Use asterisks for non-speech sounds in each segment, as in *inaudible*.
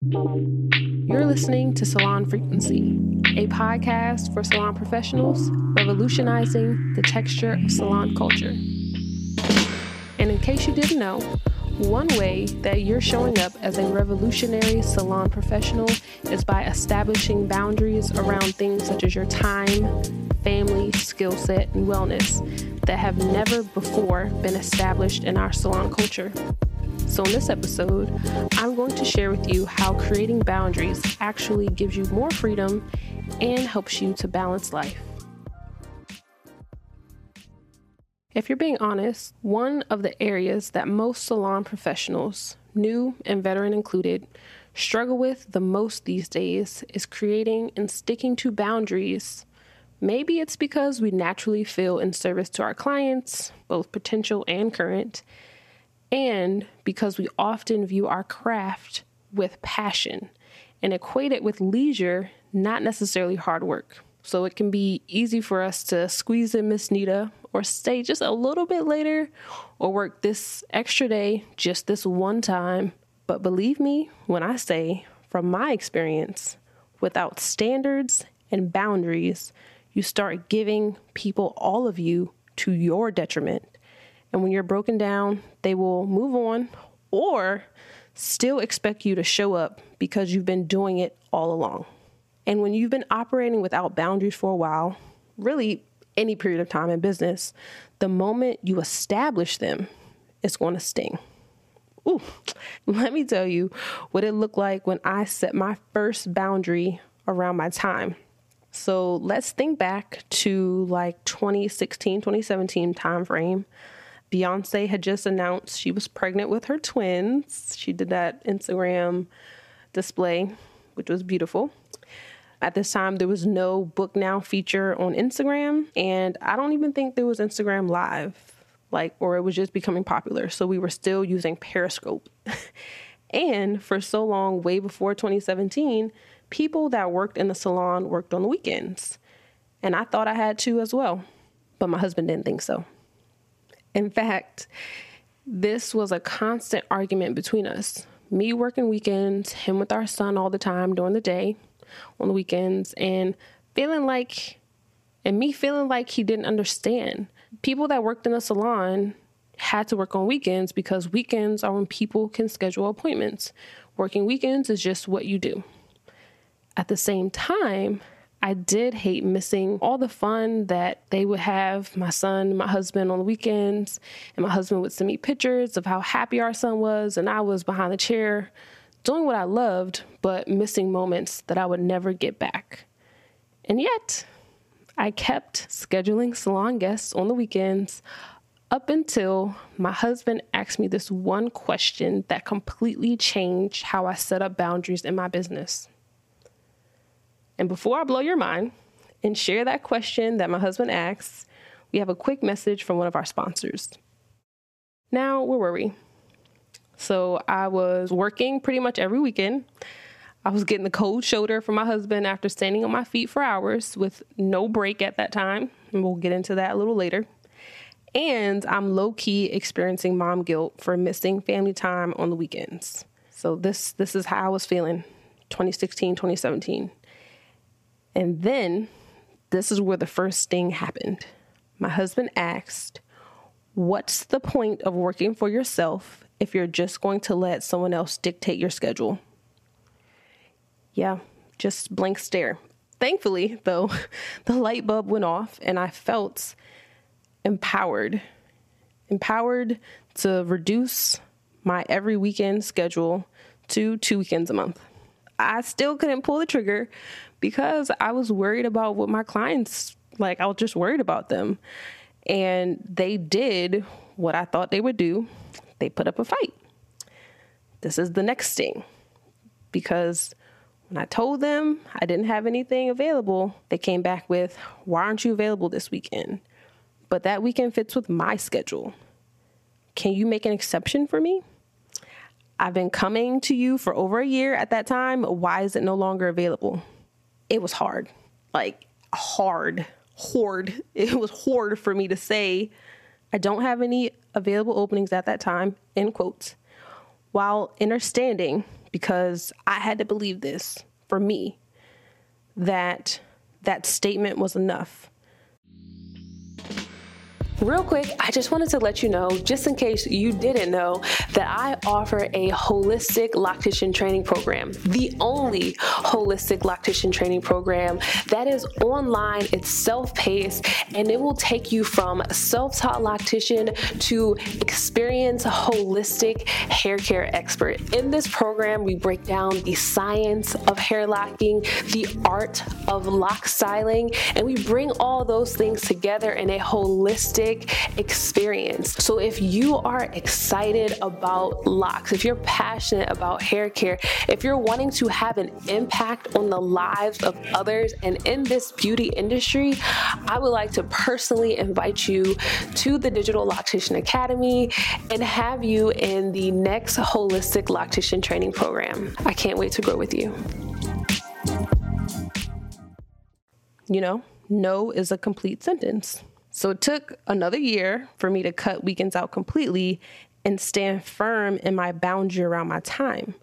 You're listening to Salon Frequency, a podcast for salon professionals revolutionizing the texture of salon culture. And in case you didn't know, one way that you're showing up as a revolutionary salon professional is by establishing boundaries around things such as your time, family, skill set, and wellness that have never before been established in our salon culture. So, in this episode, I'm going to share with you how creating boundaries actually gives you more freedom and helps you to balance life. If you're being honest, one of the areas that most salon professionals, new and veteran included, struggle with the most these days is creating and sticking to boundaries. Maybe it's because we naturally feel in service to our clients, both potential and current, and because we often view our craft with passion and equate it with leisure, not necessarily hard work. So it can be easy for us to squeeze in Miss Nita or stay just a little bit later or work this extra day just this one time. But believe me when I say, from my experience, without standards and boundaries, you start giving people all of you to your detriment. And when you're broken down, they will move on or still expect you to show up because you've been doing it all along. And when you've been operating without boundaries for a while, really any period of time in business, the moment you establish them, it's going to sting. Ooh, *laughs* let me tell you what it looked like when I set my first boundary around my time. So let's think back to like 2016, 2017 timeframe. Beyonce had just announced she was pregnant with her twins. She did that Instagram display, which was beautiful. At this time, there was no Book Now feature on Instagram, and I don't even think there was Instagram Live, like, or it was just becoming popular. So we were still using Periscope. *laughs* and for so long, way before 2017, people that worked in the salon worked on the weekends. And I thought I had to as well, but my husband didn't think so. In fact, this was a constant argument between us. Me working weekends, him with our son all the time during the day on the weekends and feeling like, and me feeling like he didn't understand. People that worked in the salon had to work on weekends because weekends are when people can schedule appointments. Working weekends is just what you do. At the same time, I did hate missing all the fun that they would have, my son, my husband on the weekends, and my husband would send me pictures of how happy our son was, and I was behind the chair doing what I loved, but missing moments that I would never get back. And yet, I kept scheduling salon guests on the weekends up until my husband asked me this one question that completely changed how I set up boundaries in my business. And before I blow your mind and share that question that my husband asks, we have a quick message from one of our sponsors. Now, where were we? So I was working pretty much every weekend. I was getting the cold shoulder from my husband after standing on my feet for hours with no break at that time. And we'll get into that a little later. And I'm low key experiencing mom guilt for missing family time on the weekends. So this this is how I was feeling 2016, 2017. And then this is where the first thing happened. My husband asked, What's the point of working for yourself if you're just going to let someone else dictate your schedule. Yeah, just blank stare. Thankfully, though, *laughs* the light bulb went off and I felt empowered. Empowered to reduce my every weekend schedule to two weekends a month. I still couldn't pull the trigger because I was worried about what my clients like I was just worried about them. And they did what I thought they would do they put up a fight. This is the next thing. Because when I told them I didn't have anything available, they came back with, Why aren't you available this weekend? But that weekend fits with my schedule. Can you make an exception for me? I've been coming to you for over a year at that time. Why is it no longer available? It was hard. Like, hard. Hard. *laughs* It was hard for me to say, I don't have any available openings at that time, end quotes, while understanding because I had to believe this for me that that statement was enough Real quick, I just wanted to let you know, just in case you didn't know, that I offer a holistic loctician training program, the only holistic loctician training program that is online, it's self paced, and it will take you from self taught loctician to experienced holistic hair care expert. In this program, we break down the science of hair locking, the art of lock styling, and we bring all those things together in a holistic experience. So if you are excited about locks, if you're passionate about hair care, if you're wanting to have an impact on the lives of others and in this beauty industry, I would like to personally invite you to the Digital Loctician Academy and have you in the next holistic loctician training program. I can't wait to grow with you. You know, no is a complete sentence. So it took another year for me to cut weekends out completely and stand firm in my boundary around my time.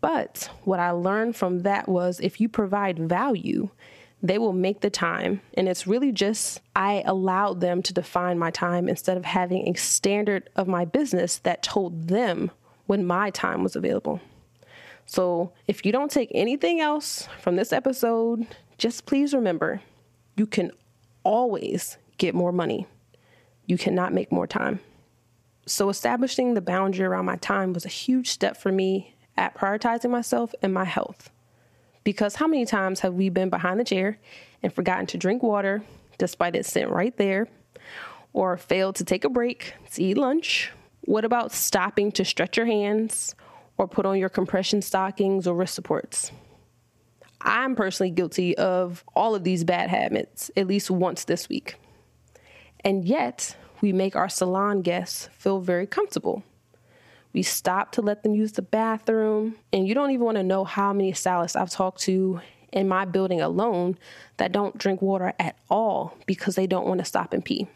But what I learned from that was if you provide value, they will make the time. And it's really just I allowed them to define my time instead of having a standard of my business that told them when my time was available. So if you don't take anything else from this episode, just please remember you can always get more money. You cannot make more time. So, establishing the boundary around my time was a huge step for me at prioritizing myself and my health. Because how many times have we been behind the chair and forgotten to drink water despite it sitting right there, or failed to take a break to eat lunch? What about stopping to stretch your hands or put on your compression stockings or wrist supports? I'm personally guilty of all of these bad habits at least once this week. And yet, we make our salon guests feel very comfortable. We stop to let them use the bathroom, and you don't even want to know how many stylists I've talked to in my building alone that don't drink water at all because they don't want to stop and pee.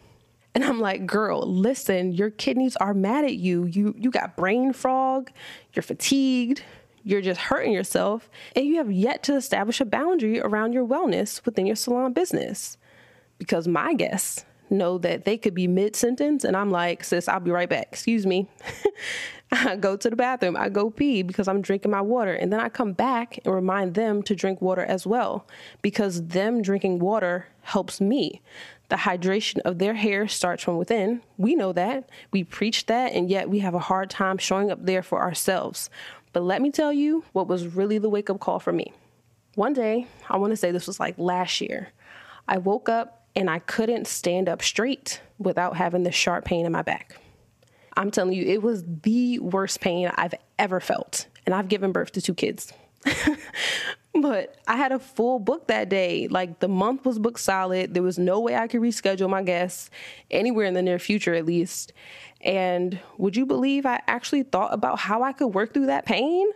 And I'm like, girl, listen, your kidneys are mad at you. You you got brain fog, you're fatigued, you're just hurting yourself, and you have yet to establish a boundary around your wellness within your salon business. Because my guess know that they could be mid sentence and I'm like, sis, I'll be right back. Excuse me. *laughs* I go to the bathroom, I go pee because I'm drinking my water. And then I come back and remind them to drink water as well because them drinking water helps me. The hydration of their hair starts from within. We know that. We preach that, and yet we have a hard time showing up there for ourselves. But let me tell you what was really the wake up call for me. One day, I want to say this was like last year, I woke up and I couldn't stand up straight without having the sharp pain in my back. I'm telling you, it was the worst pain I've ever felt. And I've given birth to two kids. *laughs* but I had a full book that day. Like the month was booked solid. There was no way I could reschedule my guests anywhere in the near future, at least. And would you believe I actually thought about how I could work through that pain?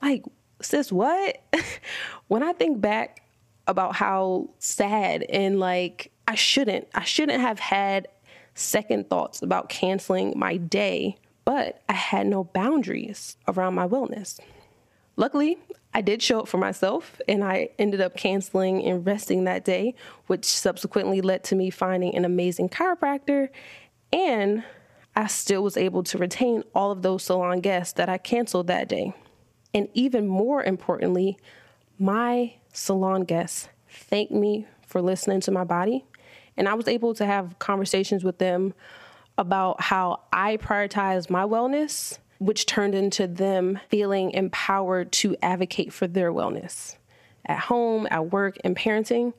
Like, sis, what? *laughs* when I think back about how sad and like I shouldn't, I shouldn't have had second thoughts about canceling my day, but I had no boundaries around my wellness. Luckily, I did show up for myself and I ended up canceling and resting that day, which subsequently led to me finding an amazing chiropractor. And I still was able to retain all of those salon guests that I canceled that day. And even more importantly, my salon guests thanked me for listening to my body. And I was able to have conversations with them about how I prioritize my wellness, which turned into them feeling empowered to advocate for their wellness at home, at work, and parenting.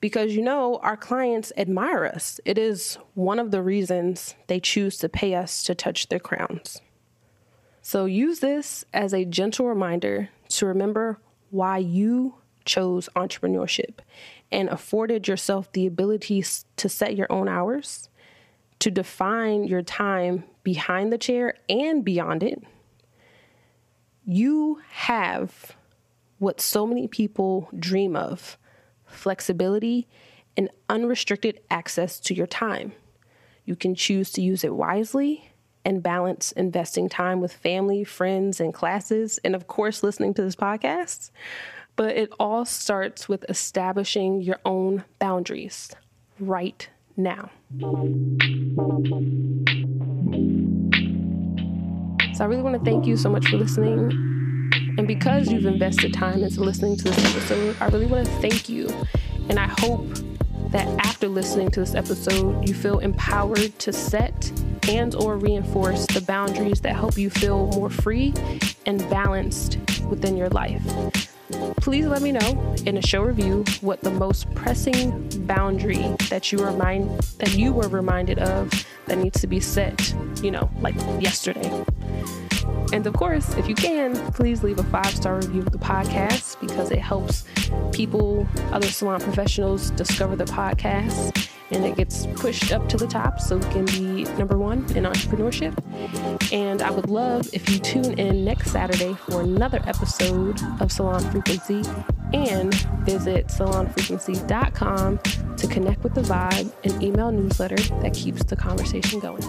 Because you know, our clients admire us. It is one of the reasons they choose to pay us to touch their crowns. So use this as a gentle reminder to remember why you chose entrepreneurship and afforded yourself the ability to set your own hours, to define your time behind the chair and beyond it, you have what so many people dream of flexibility and unrestricted access to your time. You can choose to use it wisely and balance investing time with family, friends, and classes, and of course, listening to this podcast. But it all starts with establishing your own boundaries right now. So I really want to thank you so much for listening. And because you've invested time into listening to this episode, I really want to thank you. And I hope that after listening to this episode, you feel empowered to set and or reinforce the boundaries that help you feel more free and balanced within your life. Please let me know in a show review what the most pressing boundary that you remind that you were reminded of that needs to be set, you know, like yesterday. And of course, if you can, please leave a five star review of the podcast because it helps people, other salon professionals discover the podcast and it gets pushed up to the top so it can be number one in entrepreneurship. And I would love if you tune in next Saturday for another episode of Salon Frequency and visit salonfrequency.com to connect with the vibe and email newsletter that keeps the conversation going.